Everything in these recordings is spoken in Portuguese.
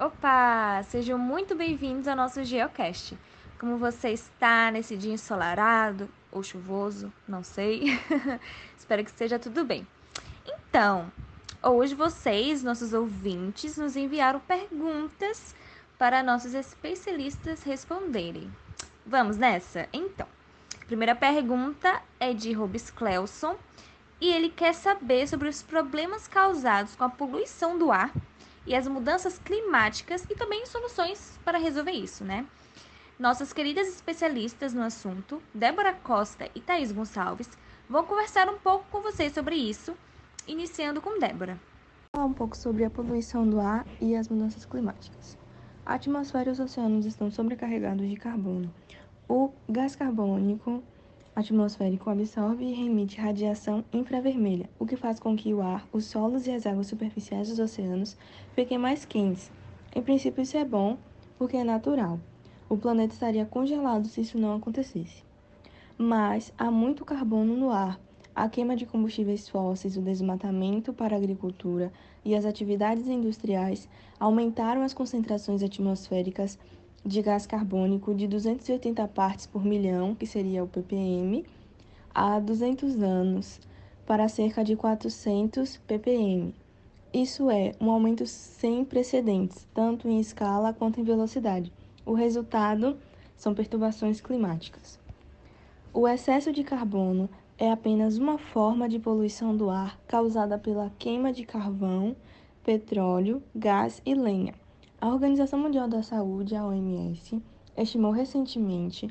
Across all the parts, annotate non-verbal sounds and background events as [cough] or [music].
Opa! Sejam muito bem-vindos ao nosso Geocast. Como você está nesse dia ensolarado ou chuvoso? Não sei. [laughs] Espero que esteja tudo bem. Então, hoje vocês, nossos ouvintes, nos enviaram perguntas para nossos especialistas responderem. Vamos nessa? Então, a primeira pergunta é de Robes Clelson e ele quer saber sobre os problemas causados com a poluição do ar e as mudanças climáticas e também soluções para resolver isso, né? Nossas queridas especialistas no assunto, Débora Costa e Thaís Gonçalves, vão conversar um pouco com vocês sobre isso, iniciando com Débora. Falar um pouco sobre a poluição do ar e as mudanças climáticas. A atmosfera e os oceanos estão sobrecarregados de carbono. O gás carbônico atmosférico absorve e remite radiação infravermelha, o que faz com que o ar, os solos e as águas superficiais dos oceanos fiquem mais quentes. Em princípio, isso é bom porque é natural. O planeta estaria congelado se isso não acontecesse. Mas há muito carbono no ar. A queima de combustíveis fósseis, o desmatamento para a agricultura e as atividades industriais aumentaram as concentrações atmosféricas de gás carbônico de 280 partes por milhão, que seria o ppm, há 200 anos, para cerca de 400 ppm. Isso é um aumento sem precedentes, tanto em escala quanto em velocidade. O resultado são perturbações climáticas. O excesso de carbono é apenas uma forma de poluição do ar causada pela queima de carvão, petróleo, gás e lenha. A Organização Mundial da Saúde, a OMS, estimou recentemente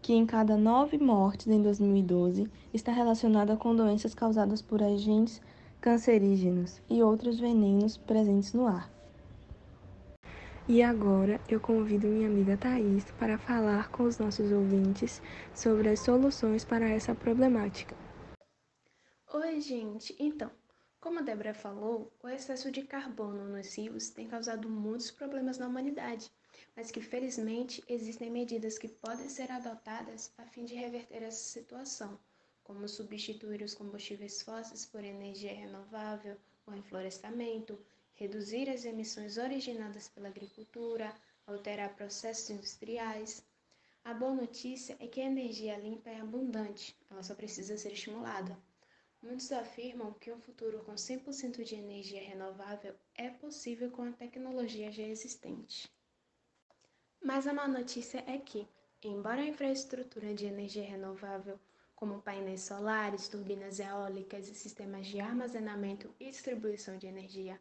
que em cada nove mortes em 2012 está relacionada com doenças causadas por agentes cancerígenos e outros venenos presentes no ar. E agora eu convido minha amiga Thais para falar com os nossos ouvintes sobre as soluções para essa problemática. Oi, gente! Então, como a Débora falou, o excesso de carbono nos rios tem causado muitos problemas na humanidade, mas que felizmente existem medidas que podem ser adotadas a fim de reverter essa situação, como substituir os combustíveis fósseis por energia renovável, o reflorestamento, reduzir as emissões originadas pela agricultura, alterar processos industriais. A boa notícia é que a energia limpa é abundante, ela só precisa ser estimulada. Muitos afirmam que um futuro com 100% de energia renovável é possível com a tecnologia já existente. Mas a má notícia é que, embora a infraestrutura de energia renovável, como painéis solares, turbinas eólicas e sistemas de armazenamento e distribuição de energia,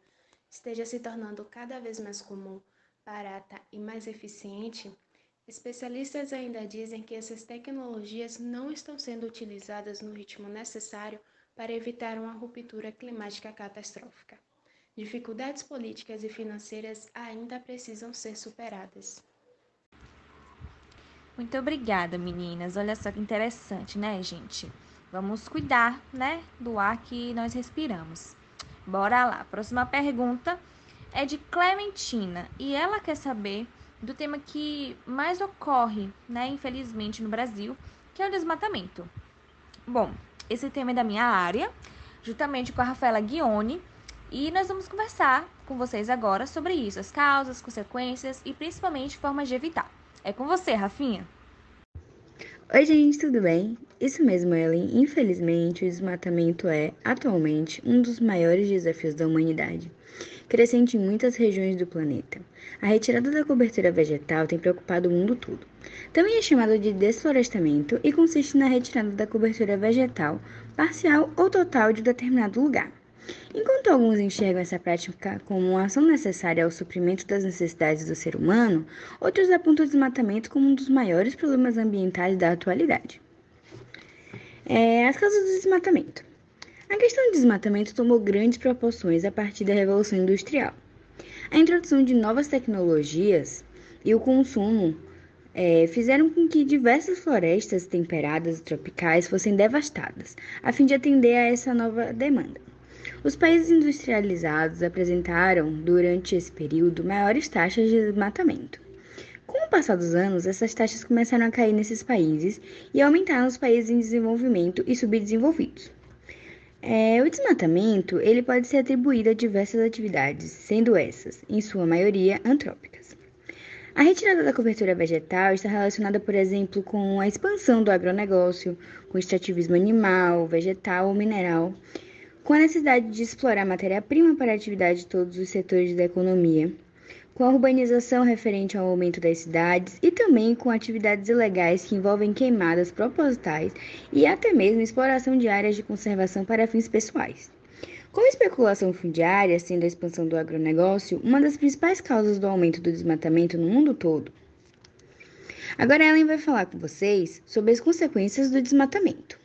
esteja se tornando cada vez mais comum, barata e mais eficiente, especialistas ainda dizem que essas tecnologias não estão sendo utilizadas no ritmo necessário para evitar uma ruptura climática catastrófica. Dificuldades políticas e financeiras ainda precisam ser superadas. Muito obrigada, meninas. Olha só que interessante, né, gente? Vamos cuidar, né, do ar que nós respiramos. Bora lá. Próxima pergunta é de Clementina e ela quer saber do tema que mais ocorre, né, infelizmente no Brasil, que é o desmatamento. Bom, esse tema é da minha área, juntamente com a Rafaela Guione, e nós vamos conversar com vocês agora sobre isso, as causas, consequências e principalmente formas de evitar. É com você, Rafinha. Oi, gente, tudo bem? Isso mesmo, Ellen. Infelizmente, o desmatamento é, atualmente, um dos maiores desafios da humanidade, crescente em muitas regiões do planeta. A retirada da cobertura vegetal tem preocupado o mundo todo. Também é chamado de desflorestamento e consiste na retirada da cobertura vegetal, parcial ou total de determinado lugar. Enquanto alguns enxergam essa prática como uma ação necessária ao suprimento das necessidades do ser humano, outros apontam o desmatamento como um dos maiores problemas ambientais da atualidade. É, as causas do desmatamento. A questão do desmatamento tomou grandes proporções a partir da Revolução Industrial. A introdução de novas tecnologias e o consumo é, fizeram com que diversas florestas temperadas e tropicais fossem devastadas, a fim de atender a essa nova demanda. Os países industrializados apresentaram, durante esse período, maiores taxas de desmatamento. Com o passar dos anos, essas taxas começaram a cair nesses países e aumentaram nos países em desenvolvimento e subdesenvolvidos. É, o desmatamento ele pode ser atribuído a diversas atividades, sendo essas, em sua maioria, antrópicas. A retirada da cobertura vegetal está relacionada, por exemplo, com a expansão do agronegócio, com o extrativismo animal, vegetal ou mineral, com a necessidade de explorar matéria-prima para a atividade de todos os setores da economia, com a urbanização referente ao aumento das cidades e também com atividades ilegais que envolvem queimadas propositais e até mesmo exploração de áreas de conservação para fins pessoais. Com a especulação fundiária sendo a expansão do agronegócio uma das principais causas do aumento do desmatamento no mundo todo. Agora Ellen vai falar com vocês sobre as consequências do desmatamento.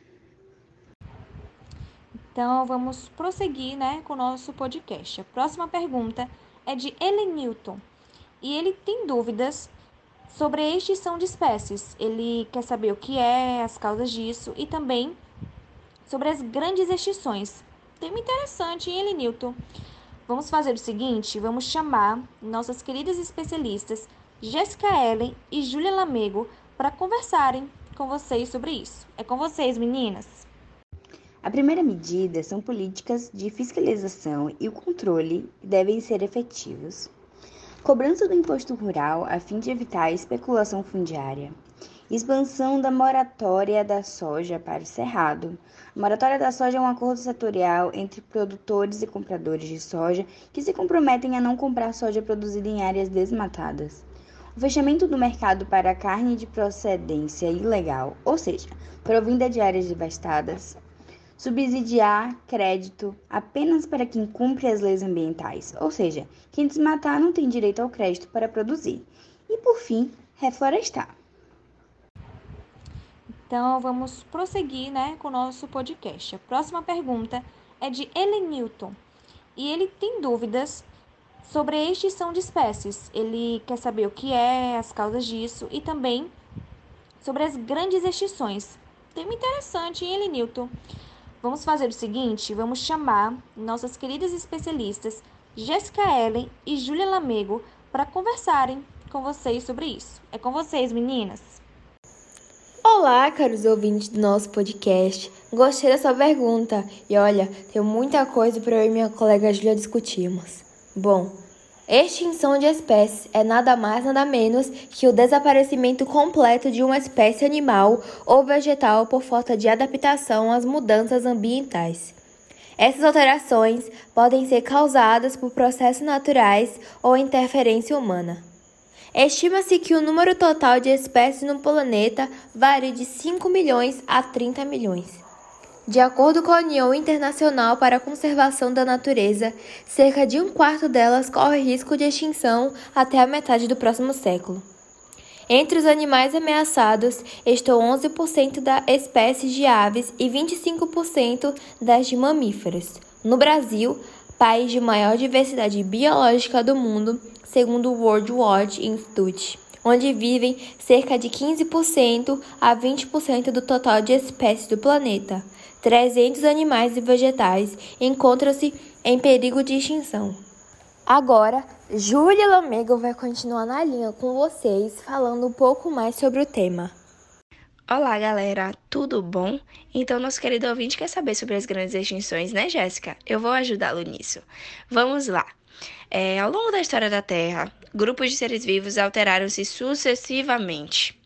Então vamos prosseguir né, com o nosso podcast. A próxima pergunta é de Ellen Newton e ele tem dúvidas sobre a extinção de espécies. Ele quer saber o que é, as causas disso e também sobre as grandes extinções. Tema interessante, hein, Ellen Newton? Vamos fazer o seguinte: vamos chamar nossas queridas especialistas Jéssica Ellen e Júlia Lamego para conversarem com vocês sobre isso. É com vocês, meninas. A primeira medida são políticas de fiscalização e o controle devem ser efetivos. Cobrança do imposto rural a fim de evitar a especulação fundiária. Expansão da moratória da soja para o cerrado. A moratória da soja é um acordo setorial entre produtores e compradores de soja que se comprometem a não comprar soja produzida em áreas desmatadas. O fechamento do mercado para carne de procedência ilegal, ou seja, provinda de áreas devastadas, subsidiar crédito apenas para quem cumpre as leis ambientais, ou seja, quem desmatar não tem direito ao crédito para produzir. E por fim, reflorestar. Então vamos prosseguir né, com o nosso podcast. A próxima pergunta é de Ellen Newton e ele tem dúvidas sobre a extinção de espécies. Ele quer saber o que é, as causas disso e também sobre as grandes extinções. Tema interessante, hein, Ellen Newton? Vamos fazer o seguinte: vamos chamar nossas queridas especialistas Jéssica Ellen e Júlia Lamego para conversarem com vocês sobre isso. É com vocês, meninas. Olá, caros ouvintes do nosso podcast. Gostei da sua pergunta e olha, tem muita coisa para eu e minha colega Júlia discutirmos. Bom, Extinção de espécies é nada mais nada menos que o desaparecimento completo de uma espécie animal ou vegetal por falta de adaptação às mudanças ambientais. Essas alterações podem ser causadas por processos naturais ou interferência humana. Estima-se que o número total de espécies no planeta varie de 5 milhões a 30 milhões. De acordo com a União Internacional para a Conservação da Natureza, cerca de um quarto delas corre risco de extinção até a metade do próximo século. Entre os animais ameaçados estão 11% das espécies de aves e 25% das de mamíferos. No Brasil, país de maior diversidade biológica do mundo, segundo o World Watch Institute, onde vivem cerca de 15% a 20% do total de espécies do planeta. 300 animais e vegetais encontram-se em perigo de extinção. Agora, Júlia Lamego vai continuar na linha com vocês, falando um pouco mais sobre o tema. Olá, galera, tudo bom? Então, nosso querido ouvinte quer saber sobre as grandes extinções, né, Jéssica? Eu vou ajudá-lo nisso. Vamos lá. É, ao longo da história da Terra, grupos de seres vivos alteraram-se sucessivamente.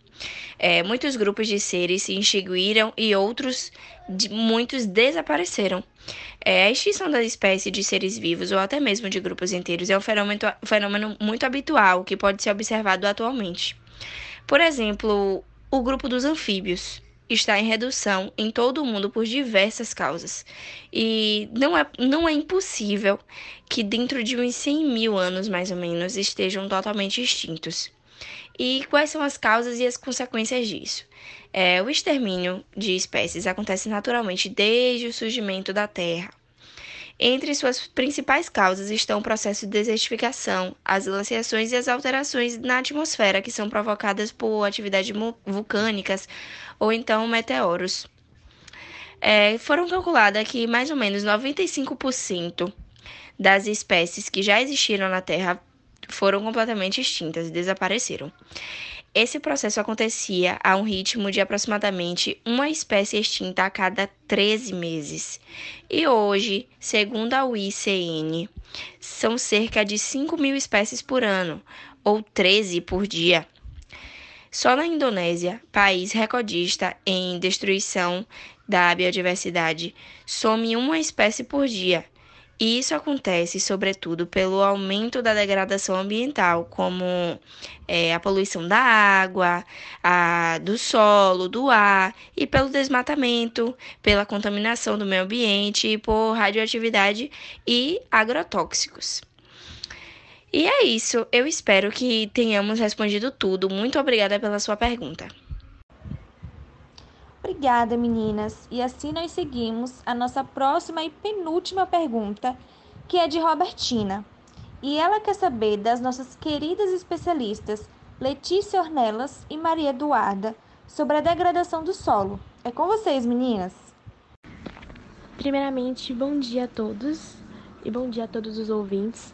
É, muitos grupos de seres se extinguiram e outros, de, muitos desapareceram. É, a extinção da espécie de seres vivos ou até mesmo de grupos inteiros é um fenômeno, fenômeno muito habitual que pode ser observado atualmente. Por exemplo, o grupo dos anfíbios está em redução em todo o mundo por diversas causas. E não é, não é impossível que dentro de uns 100 mil anos, mais ou menos, estejam totalmente extintos. E quais são as causas e as consequências disso? É, o extermínio de espécies acontece naturalmente desde o surgimento da Terra. Entre suas principais causas estão o processo de desertificação, as glaciações e as alterações na atmosfera que são provocadas por atividades vulcânicas ou então meteoros. É, foram calculadas que mais ou menos 95% das espécies que já existiram na Terra foram completamente extintas e desapareceram. Esse processo acontecia a um ritmo de aproximadamente uma espécie extinta a cada 13 meses. E hoje, segundo a UICN, são cerca de 5 mil espécies por ano, ou 13 por dia. Só na Indonésia, país recordista em destruição da biodiversidade, some uma espécie por dia. E isso acontece, sobretudo, pelo aumento da degradação ambiental, como é, a poluição da água, a, do solo, do ar, e pelo desmatamento, pela contaminação do meio ambiente, por radioatividade e agrotóxicos. E é isso. Eu espero que tenhamos respondido tudo. Muito obrigada pela sua pergunta. Obrigada, meninas. E assim nós seguimos a nossa próxima e penúltima pergunta, que é de Robertina. E ela quer saber das nossas queridas especialistas Letícia Ornelas e Maria Eduarda sobre a degradação do solo. É com vocês, meninas. Primeiramente, bom dia a todos e bom dia a todos os ouvintes.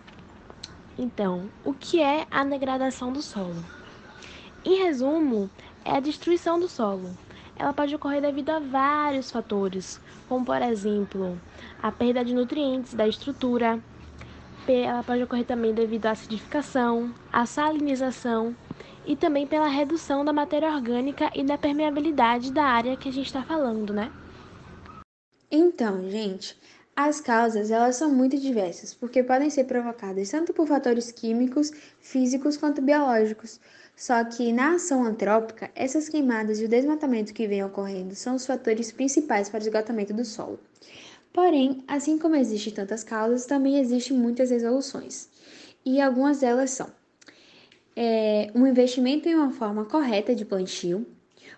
Então, o que é a degradação do solo? Em resumo, é a destruição do solo. Ela pode ocorrer devido a vários fatores, como por exemplo, a perda de nutrientes da estrutura. Ela pode ocorrer também devido à acidificação, à salinização e também pela redução da matéria orgânica e da permeabilidade da área que a gente está falando, né? Então, gente, as causas, elas são muito diversas, porque podem ser provocadas tanto por fatores químicos, físicos quanto biológicos. Só que na ação antrópica, essas queimadas e o desmatamento que vem ocorrendo são os fatores principais para o esgotamento do solo. Porém, assim como existem tantas causas, também existem muitas resoluções. E algumas delas são é, um investimento em uma forma correta de plantio,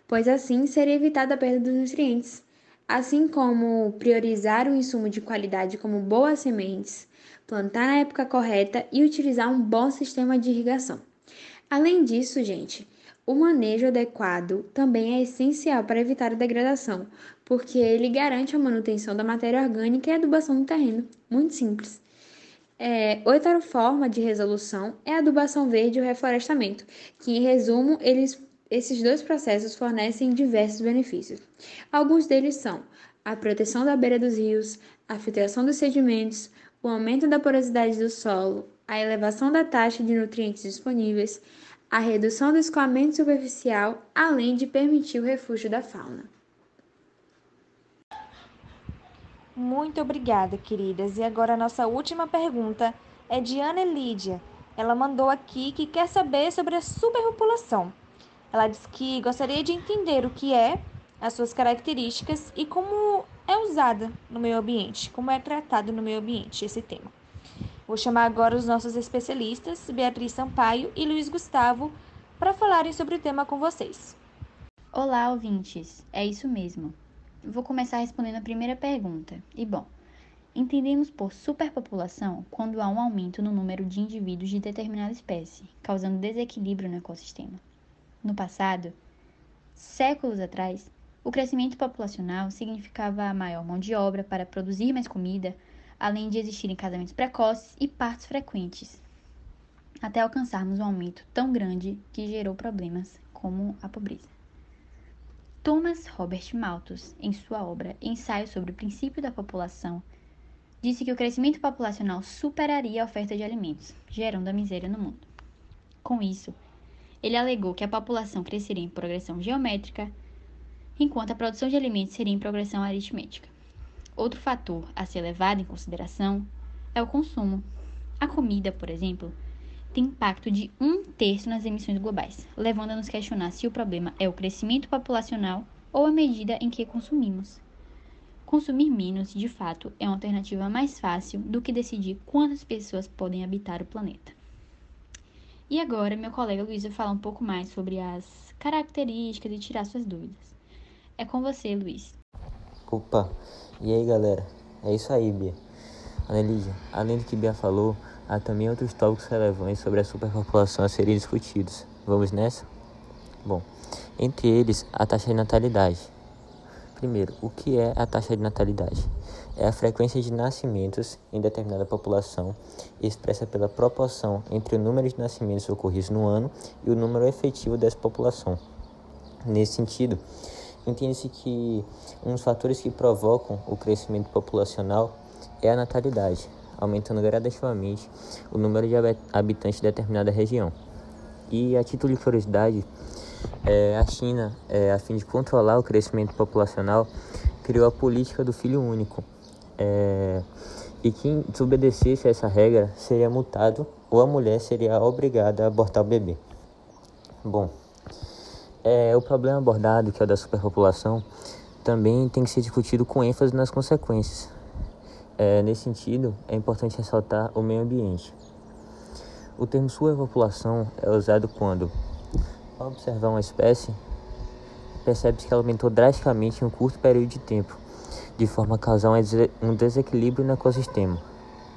pois assim seria evitada a perda dos nutrientes assim como priorizar o insumo de qualidade como boas sementes, plantar na época correta e utilizar um bom sistema de irrigação. Além disso, gente, o manejo adequado também é essencial para evitar a degradação, porque ele garante a manutenção da matéria orgânica e a adubação do terreno. Muito simples. É, outra forma de resolução é a adubação verde e o reflorestamento, que, em resumo, eles esses dois processos fornecem diversos benefícios. Alguns deles são a proteção da beira dos rios, a filtração dos sedimentos, o aumento da porosidade do solo, a elevação da taxa de nutrientes disponíveis, a redução do escoamento superficial, além de permitir o refúgio da fauna. Muito obrigada, queridas. E agora a nossa última pergunta é de Ana Lídia. Ela mandou aqui que quer saber sobre a superpopulação. Ela diz que gostaria de entender o que é, as suas características e como é usada no meio ambiente, como é tratado no meio ambiente esse tema. Vou chamar agora os nossos especialistas, Beatriz Sampaio e Luiz Gustavo, para falarem sobre o tema com vocês. Olá, ouvintes. É isso mesmo. Vou começar respondendo a primeira pergunta. E bom, entendemos por superpopulação quando há um aumento no número de indivíduos de determinada espécie, causando desequilíbrio no ecossistema. No passado, séculos atrás, o crescimento populacional significava maior mão de obra para produzir mais comida, além de existirem casamentos precoces e partos frequentes, até alcançarmos um aumento tão grande que gerou problemas como a pobreza. Thomas Robert Malthus, em sua obra Ensaio sobre o Princípio da População, disse que o crescimento populacional superaria a oferta de alimentos, gerando a miséria no mundo. Com isso, ele alegou que a população cresceria em progressão geométrica, enquanto a produção de alimentos seria em progressão aritmética. Outro fator a ser levado em consideração é o consumo. A comida, por exemplo, tem impacto de um terço nas emissões globais, levando a nos questionar se o problema é o crescimento populacional ou a medida em que consumimos. Consumir menos, de fato, é uma alternativa mais fácil do que decidir quantas pessoas podem habitar o planeta. E agora, meu colega Luiz vai falar um pouco mais sobre as características e tirar suas dúvidas. É com você, Luiz. Opa, e aí galera? É isso aí, Bia. Anelídia, além do que Bia falou, há também outros tópicos relevantes sobre a superpopulação a serem discutidos. Vamos nessa? Bom, entre eles, a taxa de natalidade. Primeiro, o que é a taxa de natalidade? é a frequência de nascimentos em determinada população, expressa pela proporção entre o número de nascimentos ocorridos no ano e o número efetivo dessa população. Nesse sentido, entende-se que um dos fatores que provocam o crescimento populacional é a natalidade, aumentando gradativamente o número de habitantes de determinada região. E a título de curiosidade, é, a China, é, a fim de controlar o crescimento populacional, criou a política do filho único. É, e quem desobedecesse a essa regra seria multado ou a mulher seria obrigada a abortar o bebê. Bom, é, o problema abordado, que é o da superpopulação, também tem que ser discutido com ênfase nas consequências. É, nesse sentido, é importante ressaltar o meio ambiente. O termo superpopulação é usado quando, ao observar uma espécie, percebe-se que ela aumentou drasticamente em um curto período de tempo, de forma a causar um desequilíbrio no ecossistema.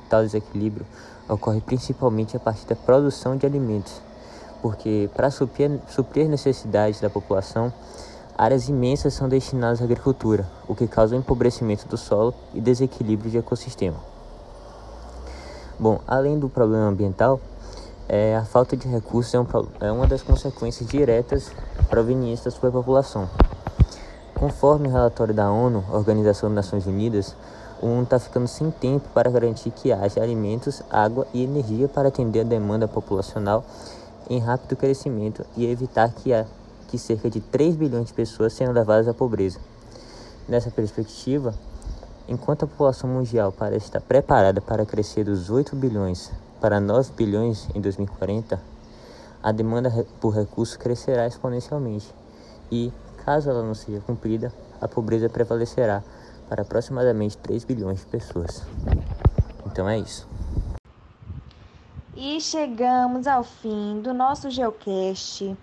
Tal desequilíbrio ocorre principalmente a partir da produção de alimentos, porque para suprir, suprir necessidades da população, áreas imensas são destinadas à agricultura, o que causa o empobrecimento do solo e desequilíbrio de ecossistema. Bom, além do problema ambiental, é, a falta de recursos é, um, é uma das consequências diretas provenientes da superpopulação. Conforme o relatório da ONU, Organização das Nações Unidas, o mundo está ficando sem tempo para garantir que haja alimentos, água e energia para atender a demanda populacional em rápido crescimento e evitar que, há, que cerca de 3 bilhões de pessoas sejam levadas à pobreza. Nessa perspectiva, enquanto a população mundial parece estar preparada para crescer dos 8 bilhões para 9 bilhões em 2040, a demanda por recursos crescerá exponencialmente e, caso ela não seja cumprida, a pobreza prevalecerá para aproximadamente 3 bilhões de pessoas. Então é isso. E chegamos ao fim do nosso Geocast.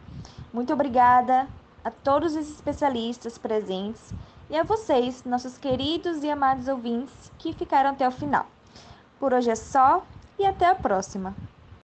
Muito obrigada a todos os especialistas presentes e a vocês, nossos queridos e amados ouvintes que ficaram até o final. Por hoje é só e até a próxima!